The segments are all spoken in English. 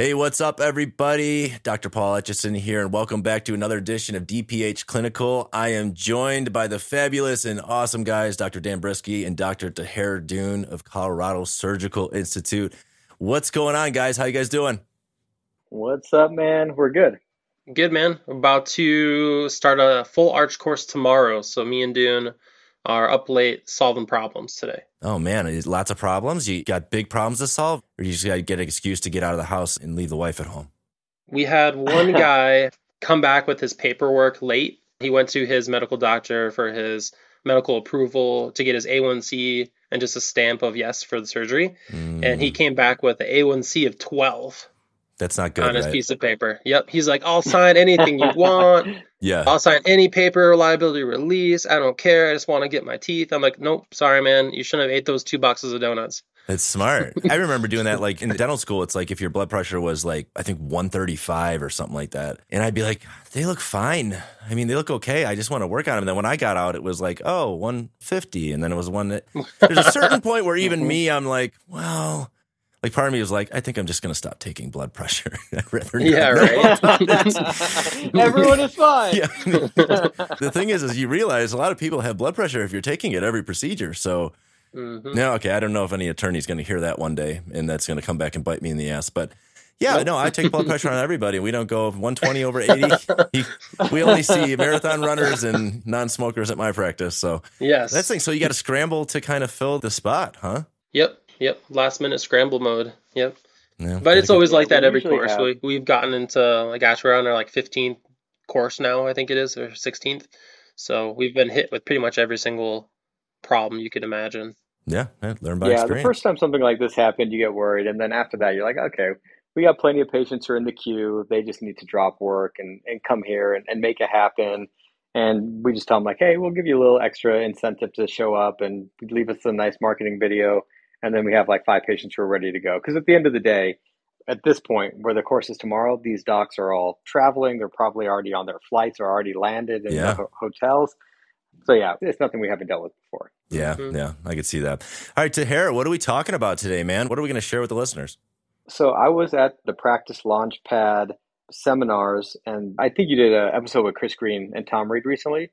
Hey, what's up, everybody? Dr. Paul Etchison here, and welcome back to another edition of DPH Clinical. I am joined by the fabulous and awesome guys, Dr. Dan Briskie and Dr. Taher Dhoon of Colorado Surgical Institute. What's going on, guys? How you guys doing? What's up, man? We're good. Good, man. We're about to start a full arch course tomorrow. So me and Dhoon are up late solving problems today. Oh man, lots of problems. You got big problems to solve, or you just got to get an excuse to get out of the house and leave the wife at home. We had one guy come back with his paperwork late. He went to his medical doctor for his medical approval to get his A1C and just a stamp of yes for the surgery. Mm. And he came back with an A1C of 12. That's not good. On his right? piece of paper. Yep. He's like, I'll sign anything you want. yeah. I'll sign any paper liability release. I don't care. I just want to get my teeth. I'm like, nope, sorry, man. You shouldn't have ate those two boxes of donuts. That's smart. I remember doing that like in dental school. It's like if your blood pressure was like, I think 135 or something like that. And I'd be like, they look fine. I mean, they look okay. I just want to work on them. And then when I got out, it was like, oh, 150. And then it was one that there's a certain point where even mm-hmm. me, I'm like, well, like part of me was like, I think I'm just going to stop taking blood pressure. yeah, right. Everyone is fine. Yeah. the thing is, is you realize a lot of people have blood pressure if you're taking it every procedure. So mm-hmm. no, okay, I don't know if any attorney's going to hear that one day, and that's going to come back and bite me in the ass. But yeah, nope. no, I take blood pressure on everybody. We don't go 120 over 80. we only see marathon runners and non-smokers at my practice. So yes, that's the thing. So you got to scramble to kind of fill the spot, huh? Yep. Yep, last minute scramble mode. Yep. Yeah, but it's always like that every course. We, we've gotten into like gosh, we're on our like 15th course now, I think it is, or 16th. So we've been hit with pretty much every single problem you could imagine. Yeah, yeah learn by yeah, experience. the first time something like this happened, you get worried, and then after that, you're like, okay, we got plenty of patients who are in the queue. They just need to drop work and, and come here and, and make it happen. And we just tell them like, hey, we'll give you a little extra incentive to show up and leave us a nice marketing video and then we have like five patients who are ready to go. Because at the end of the day, at this point where the course is tomorrow, these docs are all traveling. They're probably already on their flights or already landed in yeah. the ho- hotels. So yeah, it's nothing we haven't dealt with before. Yeah, mm-hmm. yeah, I could see that. All right, Taher, what are we talking about today, man? What are we going to share with the listeners? So I was at the Practice Launchpad seminars, and I think you did an episode with Chris Green and Tom Reed recently.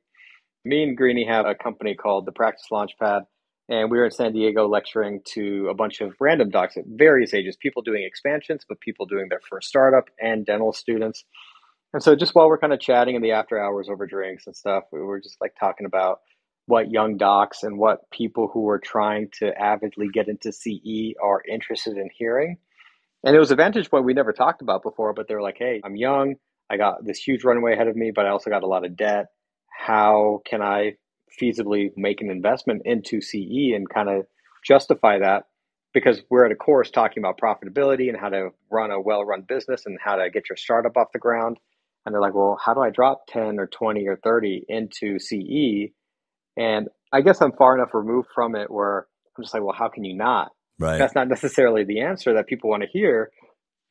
Me and Greeny have a company called the Practice Launchpad and we were in San Diego lecturing to a bunch of random docs at various ages, people doing expansions, but people doing their first startup and dental students. And so just while we're kind of chatting in the after hours over drinks and stuff, we were just like talking about what young docs and what people who are trying to avidly get into CE are interested in hearing. And it was a vantage point we never talked about before, but they're like, hey, I'm young. I got this huge runway ahead of me, but I also got a lot of debt. How can I feasibly make an investment into CE and kind of justify that because we're at a course talking about profitability and how to run a well run business and how to get your startup off the ground. And they're like, well, how do I drop 10 or 20 or 30 into CE? And I guess I'm far enough removed from it where I'm just like, well, how can you not? Right. That's not necessarily the answer that people want to hear.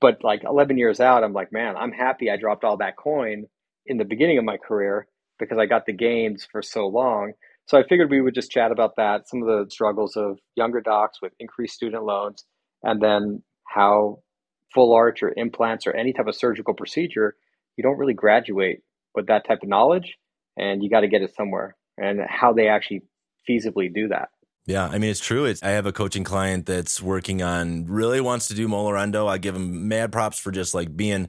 But like 11 years out, I'm like, man, I'm happy I dropped all that coin in the beginning of my career because I got the gains for so long. So I figured we would just chat about that, some of the struggles of younger docs with increased student loans, and then how full arch or implants or any type of surgical procedure, you don't really graduate with that type of knowledge and you got to get it somewhere and how they actually feasibly do that. Yeah, I mean it's true. It's I have a coaching client that's working on really wants to do molar endo. I give him mad props for just like being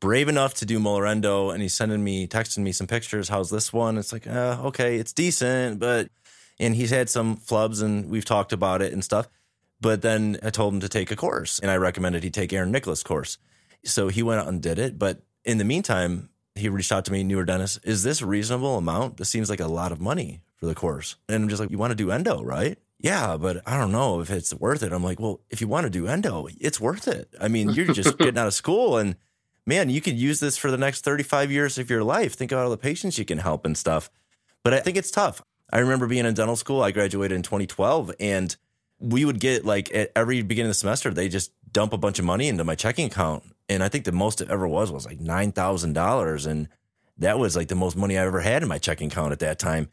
brave enough to do molar endo, and he's sending me, texting me some pictures. How's this one? It's like, uh, okay, it's decent, but and he's had some flubs, and we've talked about it and stuff. But then I told him to take a course, and I recommended he take Aaron Nicholas' course. So he went out and did it. But in the meantime, he reached out to me, newer dentist. Is this a reasonable amount? This seems like a lot of money for the course. And I'm just like, you want to do endo, right? Yeah, but I don't know if it's worth it. I'm like, well, if you want to do endo, it's worth it. I mean, you're just getting out of school and man, you could use this for the next 35 years of your life. Think about all the patients you can help and stuff. But I think it's tough. I remember being in dental school. I graduated in 2012 and we would get like at every beginning of the semester, they just dump a bunch of money into my checking account. And I think the most it ever was was like $9,000. And that was like the most money I ever had in my checking account at that time.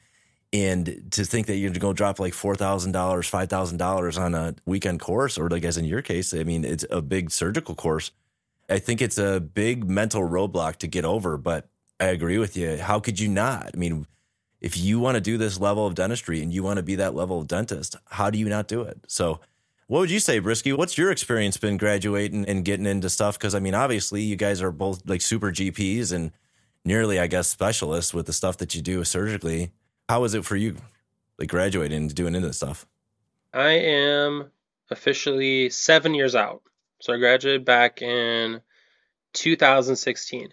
And to think that you're going to go drop like $4,000, $5,000 on a weekend course, or like as in your case, I mean, it's a big surgical course I think it's a big mental roadblock to get over, but I agree with you. How could you not? I mean, if you want to do this level of dentistry and you want to be that level of dentist, how do you not do it? So, what would you say, Briskie? What's your experience been graduating and getting into stuff? Because I mean, obviously, you guys are both like super GPs and nearly, I guess, specialists with the stuff that you do surgically. How was it for you, like graduating and doing into stuff? I am officially seven years out. So I graduated back in 2016.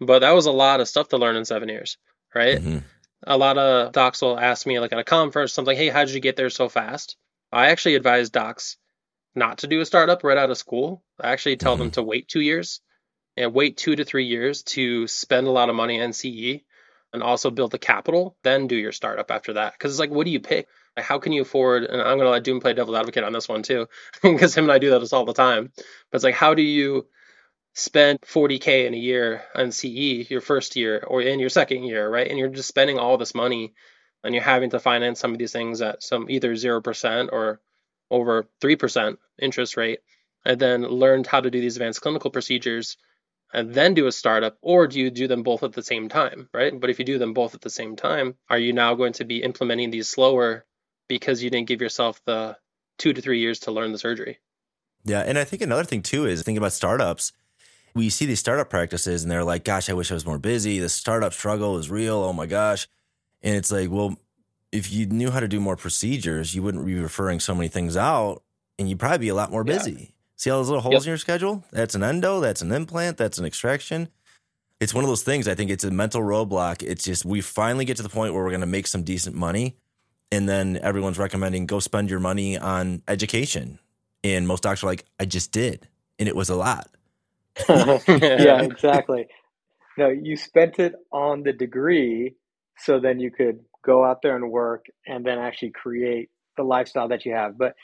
But that was a lot of stuff to learn in seven years, right? Mm-hmm. A lot of docs will ask me, like at a conference, something, hey, how did you get there so fast? I actually advise docs not to do a startup right out of school. I actually tell mm-hmm. them to wait two years and wait two to three years to spend a lot of money on CE and also build the capital, then do your startup after that. Because it's like, what do you pick? How can you afford? And I'm going to let Dhoon play devil's advocate on this one too, because him and I do that all the time. But it's like, how do you spend 40K in a year on CE your first year or in your second year, right? And you're just spending all this money and you're having to finance some of these things at some either 0% or over 3% interest rate and then learned how to do these advanced clinical procedures and then do a startup or do you do them both at the same time right but if you do them both at the same time are you now going to be implementing these slower because you didn't give yourself the two to three years to learn the surgery yeah and i think another thing too is thinking about startups we see these startup practices and they're like gosh i wish i was more busy the startup struggle is real oh my gosh and it's like well if you knew how to do more procedures you wouldn't be referring so many things out and you'd probably be a lot more busy yeah. See all those little holes yep. in your schedule? That's an endo, that's an implant, that's an extraction. It's one of those things. I think it's a mental roadblock. It's just we finally get to the point where we're going to make some decent money. And then everyone's recommending go spend your money on education. And most doctors are like, I just did. And it was a lot. yeah, exactly. No, you spent it on the degree so then you could go out there and work and then actually create the lifestyle that you have. But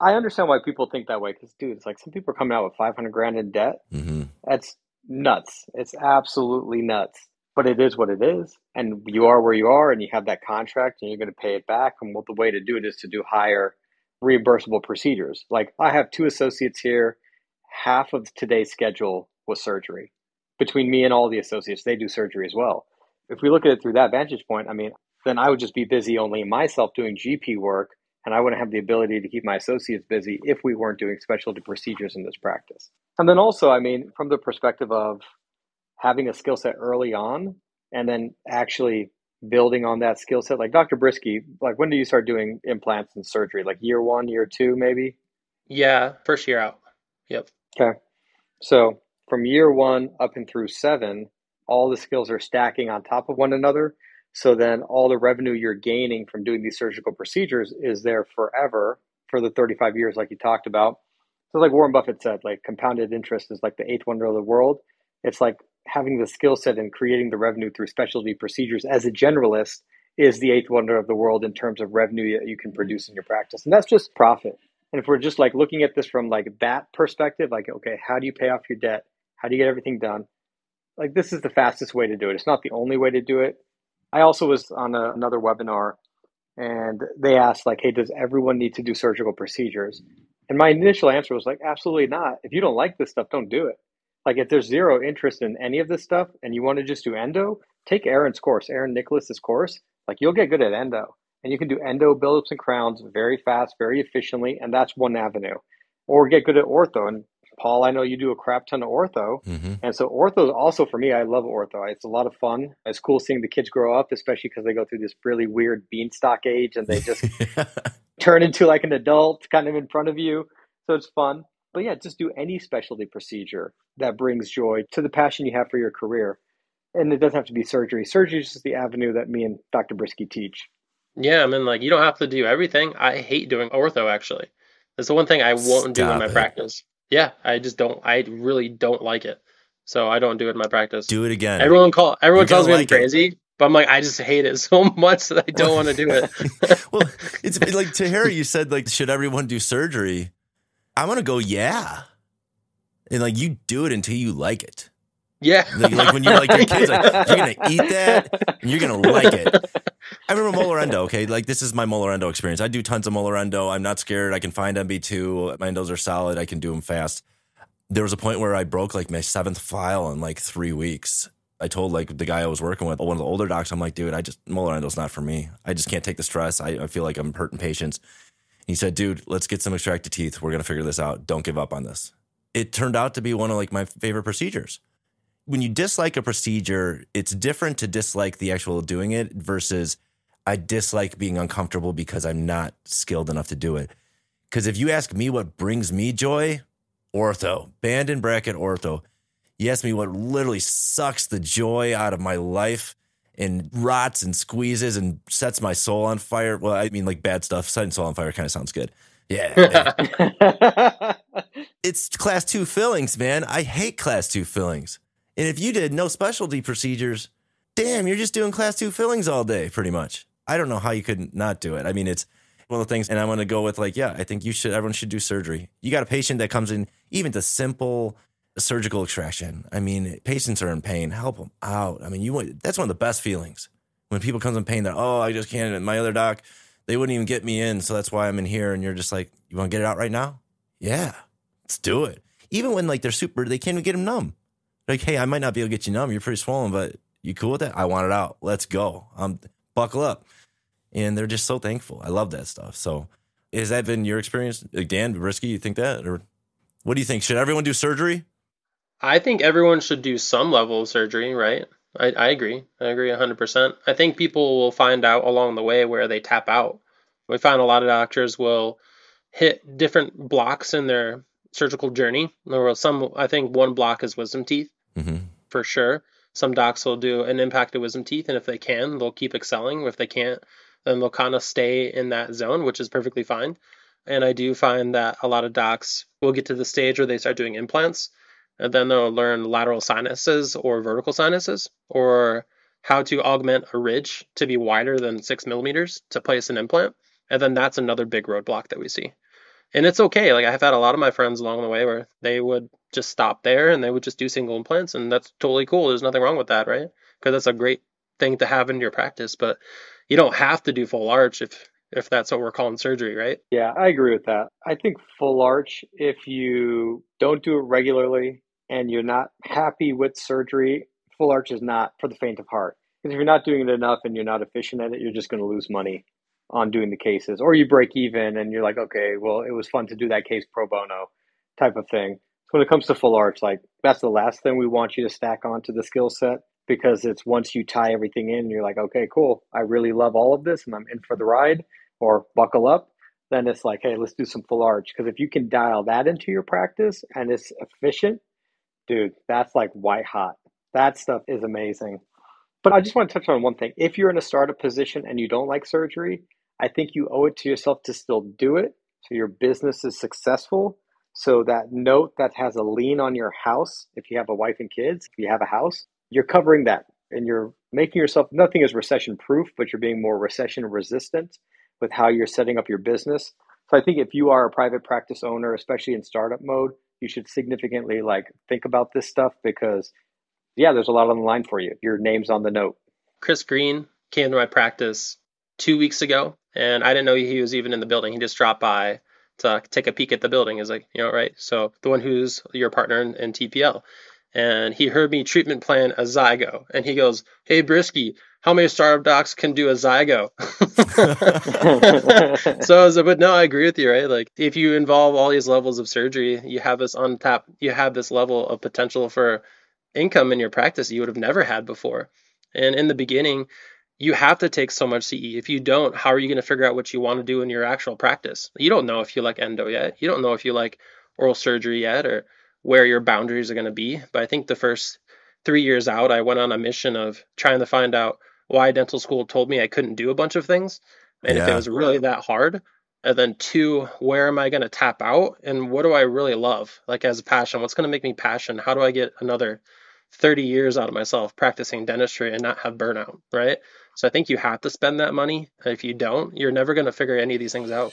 I understand why people think that way because, dude, it's like some people are coming out with 500 grand in debt. Mm-hmm. That's nuts. It's absolutely nuts. But it is what it is. And you are where you are and you have that contract and you're going to pay it back. And what the way to do it is to do higher reimbursable procedures. Like I have two associates here. Half of today's schedule was surgery. Between me and all the associates, they do surgery as well. If we look at it through that vantage point, I mean, then I would just be busy only myself doing GP work and I wouldn't have the ability to keep my associates busy if we weren't doing specialty procedures in this practice. And then also, I mean, from the perspective of having a skill set early on and then actually building on that skill set, like Dr. Briskie, like when do you start doing implants and surgery? Like year one, year two, maybe? Yeah, first year out. Yep. Okay. So from year one up and through seven, all the skills are stacking on top of one another. So then all the revenue you're gaining from doing these surgical procedures is there forever for the 35 years, like you talked about. So, like Warren Buffett said, like compounded interest is like the eighth wonder of the world. It's like having the skill set and creating the revenue through specialty procedures as a generalist is the eighth wonder of the world in terms of revenue that you can mm-hmm. produce in your practice. And that's just profit. And if we're just like looking at this from like that perspective, like, okay, how do you pay off your debt? How do you get everything done? Like, this is the fastest way to do it. It's not the only way to do it, I also was on a, another webinar and they asked like, "Hey, does everyone need to do surgical procedures?" And my initial answer was like, "Absolutely not. If you don't like this stuff, don't do it." Like if there's zero interest in any of this stuff and you want to just do endo, take Aaron's course, Aaron Nicholas's course. Like you'll get good at endo. And you can do endo buildups and crowns very fast, very efficiently, and that's one avenue. Or get good at ortho. And Paul, I know you do a crap ton of ortho. Mm-hmm. And so ortho is also for me, I love ortho. It's a lot of fun. It's cool seeing the kids grow up, especially because they go through this really weird beanstalk age and they just turn into like an adult kind of in front of you. So it's fun. But yeah, just do any specialty procedure that brings joy to the passion you have for your career. And it doesn't have to be surgery. Surgery is just the avenue that me and Dr. Briskie teach. Yeah, I mean, like, you don't have to do everything. I hate doing ortho, actually. That's the one thing I won't Stop do in my it. practice. Yeah, I just don't. I really don't like it, so I don't do it in my practice. Do it again. Everyone call. Everyone tells me like I'm crazy, it. but I'm like, I just hate it so much that I don't want to do it. well, it's like to Harry. You said like, should everyone do surgery? I'm gonna go, yeah, and like you do it until you like it. Yeah. Like, like, when you're like your kids, like, you're gonna eat that and you're gonna like it. I remember molar endo. Okay, like this is my molar endo experience. I do tons of molar endo. I'm not scared. I can find MB2. My endos are solid. I can do them fast. there was a point where I broke like my seventh file in like three weeks. I told like the guy I was working with, one of the older docs, I'm like, dude, I just molar endo's not for me. I just can't take the stress. I, I feel like I'm hurting patients. He said, dude, let's get some extracted teeth. We're gonna figure this out. Don't give up on this. It turned out to be one of like my favorite procedures. When you dislike a procedure, it's different to dislike the actual doing it versus I dislike being uncomfortable because I'm not skilled enough to do it. Because if you ask me what brings me joy, ortho, band and bracket ortho. You ask me what literally sucks the joy out of my life and rots and squeezes and sets my soul on fire. Well, I mean, like bad stuff. Setting soul on fire kind of sounds good. Yeah. yeah. it's class two fillings, man. I hate class two fillings. And if you did no specialty procedures, damn, you're just doing class two fillings all day, pretty much. I don't know how you could not do it. I mean, it's one of the things, and I'm going to go with like, yeah, I think you should, everyone should do surgery. You got a patient that comes in, even to simple surgical extraction. I mean, patients are in pain. Help them out. I mean, you want, that's one of the best feelings when people comes in pain that, oh, I just can't, my other doc, they wouldn't even get me in. So that's why I'm in here. And you're just like, you want to get it out right now? Yeah, let's do it. Even when like they're super, they can't even get them numb. Like, hey, I might not be able to get you numb. You're pretty swollen, but you cool with that? I want it out. Let's go. Um, buckle up and they're just so thankful. I love that stuff. So, has that been your experience, Dan Briskie? You think that, or what do you think? Should everyone do surgery? I think everyone should do some level of surgery, right? I, I agree. I agree 100%. I think people will find out along the way where they tap out. We find a lot of doctors will hit different blocks in their surgical journey. There will some, I think one block is wisdom teeth mm-hmm. for sure. Some docs will do an impacted wisdom teeth, and if they can, they'll keep excelling. If they can't, then they'll kind of stay in that zone, which is perfectly fine. And I do find that a lot of docs will get to the stage where they start doing implants, and then they'll learn lateral sinuses or vertical sinuses, or how to augment a ridge to be wider than six millimeters to place an implant. And then that's another big roadblock that we see. And it's okay. Like I've had a lot of my friends along the way where they would just stop there and they would just do single implants, and that's totally cool. There's nothing wrong with that, right? Because that's a great thing to have in your practice. But you don't have to do full arch if if that's what we're calling surgery, right? Yeah, I agree with that. I think full arch, if you don't do it regularly and you're not happy with surgery, full arch is not for the faint of heart. Because if you're not doing it enough and you're not efficient at it, you're just going to lose money on doing the cases. Or you break even and you're like, okay, well, it was fun to do that case pro bono type of thing. So when it comes to full arch, like that's the last thing we want you to stack onto the skill set because it's once you tie everything in, you're like, okay, cool. I really love all of this and I'm in for the ride or buckle up. Then it's like, hey, let's do some full arch. Because if you can dial that into your practice and it's efficient, dude, that's like white hot. That stuff is amazing. But I just want to touch on one thing. If you're in a startup position and you don't like surgery, I think you owe it to yourself to still do it so your business is successful. So that note that has a lien on your house, if you have a wife and kids, if you have a house, you're covering that and you're making yourself nothing is recession proof, but you're being more recession resistant with how you're setting up your business. So I think if you are a private practice owner, especially in startup mode, you should significantly like think about this stuff because yeah, there's a lot on the line for you. Your name's on the note. Chris Green came to my practice two weeks ago and I didn't know he was even in the building. He just dropped by to take a peek at the building. Is like, you know, right. So the one who's your partner in, in TPL and he heard me treatment plan a zygo and he goes hey briskie how many startup docs can do a zygo so i was like but no i agree with you right like if you involve all these levels of surgery you have this untapped you have this level of potential for income in your practice you would have never had before and in the beginning you have to take so much CE. If you don't, how are you going to figure out what you want to do in your actual practice? You don't know if you like endo yet. You don't know if you like oral surgery yet or where your boundaries are going to be. But I think the first three years out, I went on a mission of trying to find out why dental school told me I couldn't do a bunch of things. And yeah. if it was really that hard. And then two, where am I going to tap out? And what do I really love? Like as a passion, what's going to make me passion? How do I get another 30 years out of myself practicing dentistry and not have burnout? Right. So I think you have to spend that money. If you don't, you're never going to figure any of these things out.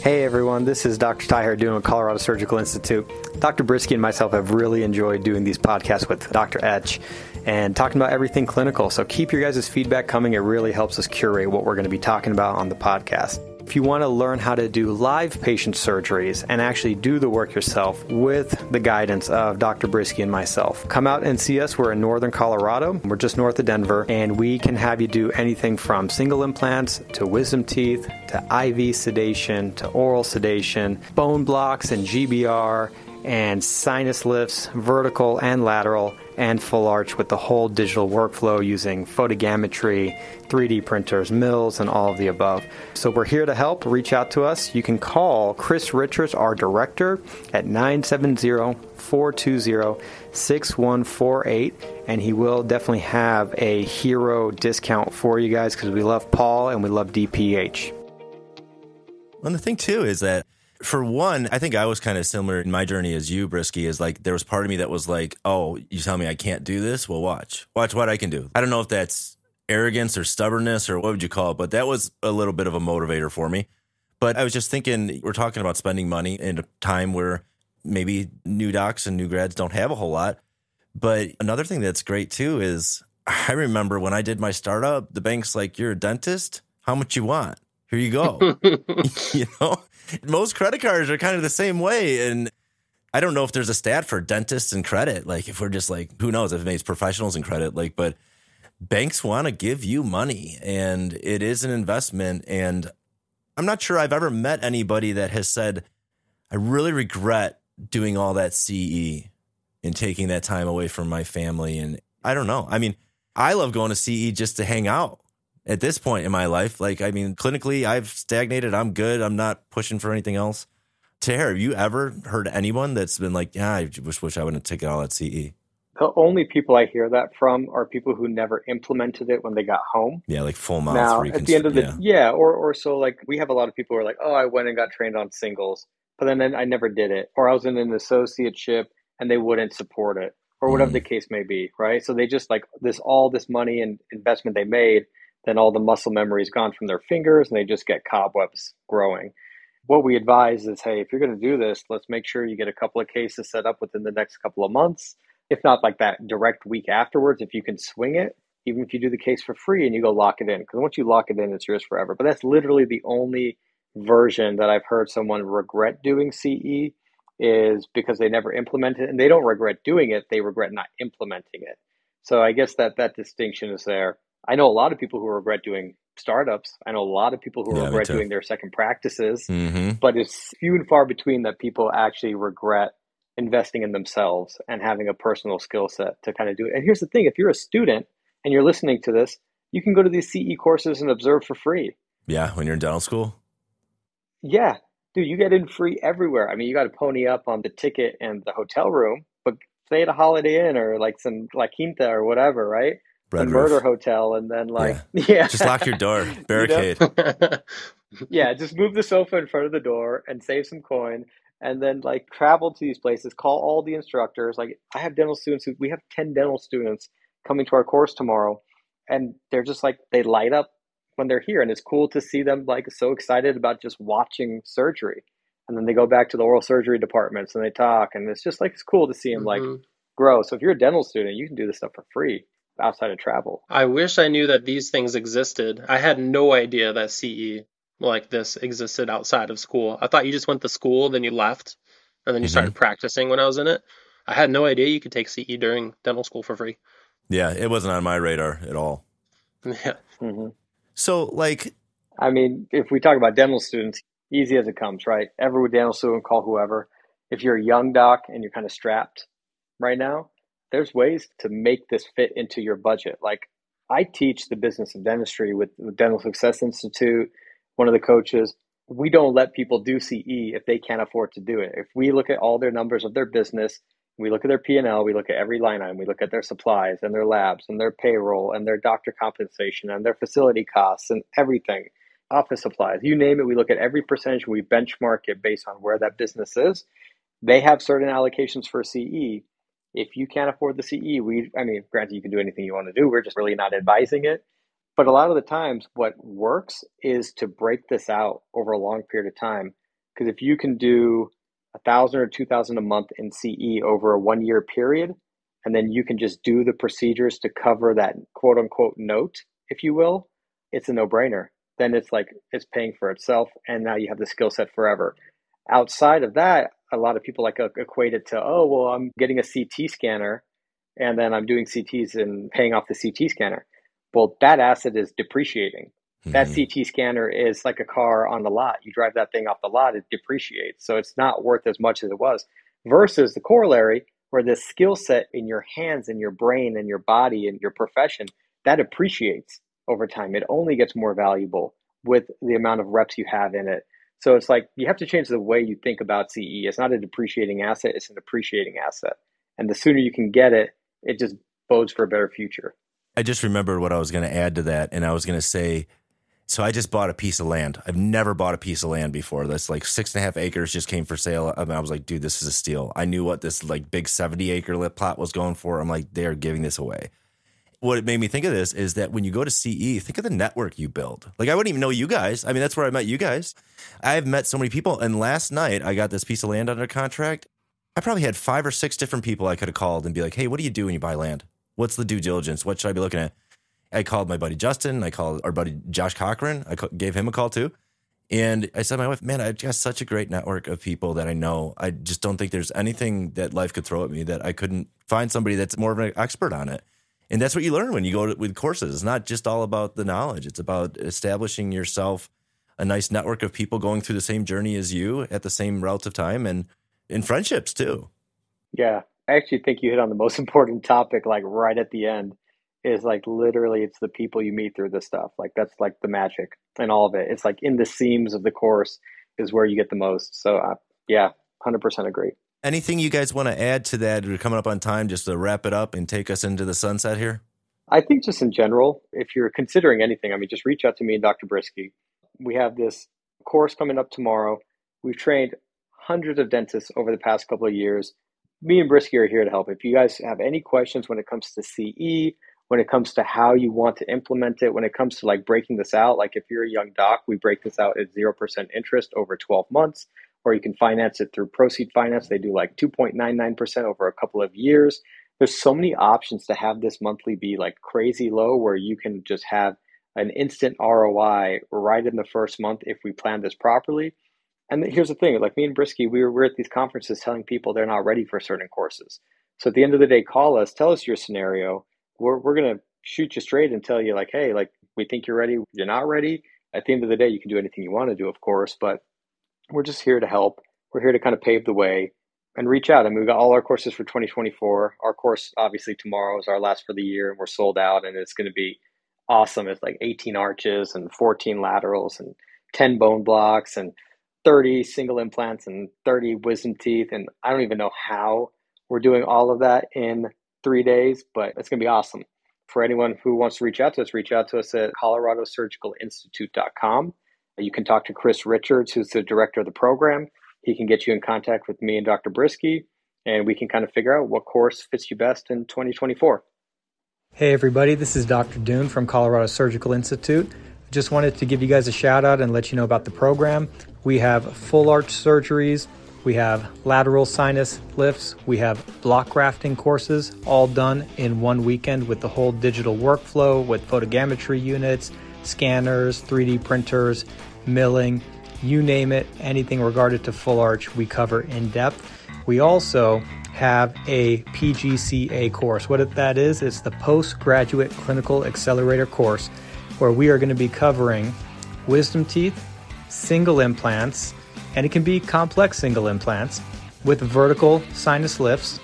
Hey everyone, this is Dr. Taher Dhoon with Colorado Surgical Institute. Dr. Briskie and myself have really enjoyed doing these podcasts with Dr. Etch and talking about everything clinical. So keep your guys' feedback coming. It really helps us curate what we're going to be talking about on the podcast. If you want to learn how to do live patient surgeries and actually do the work yourself with the guidance of Dr. Briskie and myself, come out and see us. We're in northern Colorado. We're just north of Denver, and we can have you do anything from single implants to wisdom teeth to IV sedation to oral sedation, bone blocks and GBR and sinus lifts, vertical and lateral, and full arch with the whole digital workflow using photogrammetry, 3D printers, mills, and all of the above. So we're here to help. Reach out to us. You can call Chris Richards, our director, at 970 420 6148, and he will definitely have a hero discount for you guys because we love Paul and we love DPH. And the thing, too, is that for one, I think I was kind of similar in my journey as you, Briskie, is like there was part of me that was like, oh, you tell me I can't do this? Well, watch. Watch what I can do. I don't know if that's arrogance or stubbornness or what would you call it, but that was a little bit of a motivator for me. But I was just thinking, we're talking about spending money in a time where maybe new docs and new grads don't have a whole lot. But another thing that's great too is I remember when I did my startup, the bank's like, you're a dentist? How much you want? Here you go. you know? Most credit cards are kind of the same way. And I don't know if there's a stat for dentists and credit. Like, if we're just like, who knows if it makes professionals and credit, like, but banks want to give you money and it is an investment. And I'm not sure I've ever met anybody that has said, I really regret doing all that CE and taking that time away from my family. And I don't know. I mean, I love going to CE just to hang out at this point in my life. Like, I mean, clinically, I've stagnated. I'm good. I'm not pushing for anything else. Taher, have you ever heard anyone that's been like, yeah, I just wish I wouldn't have taken all at CE? The only people I hear that from are people who never implemented it when they got home. Yeah, like full mouth. Now, at the end of the yeah. yeah, or or so like we have a lot of people who are like, oh, I went and got trained on singles, but then I never did it, or I was in an associateship and they wouldn't support it, or whatever mm. the case may be, right? So they just like this all this money and investment they made then all the muscle memory is gone from their fingers and they just get cobwebs growing. What we advise is hey, if you're going to do this, let's make sure you get a couple of cases set up within the next couple of months. If not like that direct week afterwards, if you can swing it, even if you do the case for free and you go lock it in, because once you lock it in, it's yours forever. But that's literally the only version that I've heard someone regret doing CE is because they never implemented it and they don't regret doing it, they regret not implementing it. So I guess that that distinction is there. I know a lot of people who regret doing startups. I know a lot of people who yeah, regret doing their second practices, mm-hmm. but it's few and far between that people actually regret investing in themselves and having a personal skill set to kind of do it. And here's the thing if you're a student and you're listening to this, you can go to these CE courses and observe for free. Yeah, when you're in dental school? Yeah. Dude, you get in free everywhere. I mean, you got to pony up on the ticket and the hotel room, but stay at a Holiday Inn or like some La Quinta or whatever, right? Red murder hotel and then like yeah. yeah. just lock your door. Barricade. Yeah just move the sofa in front of the door and save some coin and then like travel to these places call all the instructors. Like i have dental students who we have 10 dental students coming to our course tomorrow and they're just like they light up when they're here and it's cool to see them like so excited about just watching surgery. And then they go back to the oral surgery departments and they talk and it's just like it's cool to see them mm-hmm. like grow. So if you're a dental student you can do this stuff for free outside of travel. I wish I knew that these things existed. I had no idea that CE like this existed outside of school. I thought you just went to school, then you left, and then you mm-hmm. started practicing when I was in it. I had no idea you could take CE during dental school for free. Yeah, it wasn't on my radar at all. Yeah. Mm-hmm. So, like, I mean, if we talk about dental students, easy as it comes, right? Every dental student, call whoever. If you're a young doc and you're kind of strapped right now, there's ways to make this fit into your budget. Like I teach the business of dentistry with, Dental Success Institute, one of the coaches. We don't let people do CE if they can't afford to do it. If we look at all their numbers of their business, we look at their P&L, we look at every line item, we look at their supplies and their labs and their payroll and their doctor compensation and their facility costs and everything, office supplies, you name it, we look at every percentage, we benchmark it based on where that business is. They have certain allocations for CE if you can't afford the CE, we, I mean, granted, you can do anything you want to do. We're just really not advising it. But a lot of the times, what works is to break this out over a long period of time. Because if you can do a thousand or two thousand a month in CE over a one year period, and then you can just do the procedures to cover that quote unquote note, if you will, it's a no brainer. then it's like it's paying for itself, and now you have the skill set forever. Outside of that, a lot of people like equate it to, oh, well, I'm getting a CT scanner, and then I'm doing CTs and paying off the CT scanner. Well, that asset is depreciating. Mm-hmm. That CT scanner is like a car on the lot. You drive that thing off the lot, it depreciates. So it's not worth as much as it was. Versus the corollary, where the skill set in your hands and your brain and your body and your profession that appreciates over time. It only gets more valuable with the amount of reps you have in it. So it's like you have to change the way you think about CE. It's not a depreciating asset, it's an appreciating asset. And the sooner you can get it, it just bodes for a better future. I just remembered what I was going to add to that. And I was going to say, so I just bought a piece of land. I've never bought a piece of land before. That's like six and a half acres just came for sale. Mean, I was like, dude, this is a steal. I knew what this like big 70 acre lit plot was going for. I'm like, they're giving this away. What it made me think of this is that when you go to CE, think of the network you build. Like I wouldn't even know you guys. I mean, that's where I met you guys. I've met so many people. And last night I got this piece of land under contract. I probably had five or six different people I could have called and be like, hey, what do you do when you buy land? What's the due diligence? What should I be looking at? I called my buddy Justin. I called our buddy Josh Cochran. I gave him a call too. And I said, my wife, man, I've got such a great network of people that I know. I just don't think there's anything that life could throw at me that I couldn't find somebody that's more of an expert on it. And that's what you learn when you go to, with courses. It's not just all about the knowledge, it's about establishing yourself a nice network of people going through the same journey as you at the same relative time and in friendships too. Yeah. I actually think you hit on the most important topic, like right at the end is like literally it's the people you meet through this stuff. Like that's like the magic and all of it. It's like in the seams of the course is where you get the most. So uh, yeah, hundred percent agree. Anything you guys want to add to that? We're coming up on time just to wrap it up and take us into the sunset here. I think just in general, if you're considering anything, I mean, just reach out to me and Dr. Briskie. We have this course coming up tomorrow. We've trained hundreds of dentists over the past couple of years. Me and Briskie are here to help. If you guys have any questions when it comes to CE, when it comes to how you want to implement it, when it comes to like breaking this out, like if you're a young doc, we break this out at 0% interest over 12 months, or you can finance it through Proceed Finance. They do like 2.99% over a couple of years. There's so many options to have this monthly be like crazy low where you can just have an instant ROI right in the first month if we plan this properly. And here's the thing like me and Briskie, we were, we're at these conferences telling people they're not ready for certain courses. So at the end of the day, call us, tell us your scenario we're we're gonna shoot you straight and tell you like, hey, like we think you're ready. You're not ready. At the end of the day, you can do anything you want to do, of course, but we're just here to help. We're here to kind of pave the way and reach out. I mean, we've got all our courses for 2024. Our course, obviously, tomorrow is our last for the year, and we're sold out, and it's going to be awesome. It's like 18 arches and 14 laterals and 10 bone blocks and 30 single implants and 30 wisdom teeth. And I don't even know how we're doing all of that in three days, but it's going to be awesome. For anyone who wants to reach out to us, reach out to us at coloradosurgicalinstitute.com. You can talk to Chris Richards, who's the director of the program. He can get you in contact with me and Dr. Briskie, and we can kind of figure out what course fits you best in 2024. Hey, everybody, this is Dr. Dhoon from Colorado Surgical Institute. Just wanted to give you guys a shout out and let you know about the program. We have full arch surgeries we have lateral sinus lifts. We have block grafting courses, all done in one weekend with the whole digital workflow with photogrammetry units, scanners, 3D printers, milling, you name it, anything regarded to full arch, we cover in depth. We also have a PGCA course. What that is, it's the Postgraduate Clinical Accelerator course, where we are going to be covering wisdom teeth, single implants, and it can be complex single implants with vertical sinus lifts.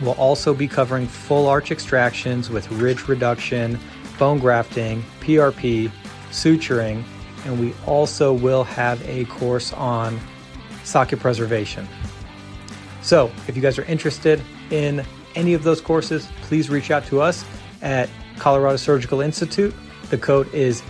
We'll also be covering full arch extractions with ridge reduction, bone grafting, PRP, suturing, and we also will have a course on socket preservation. So, if you guys are interested in any of those courses, please reach out to us at Colorado Surgical Institute. The code is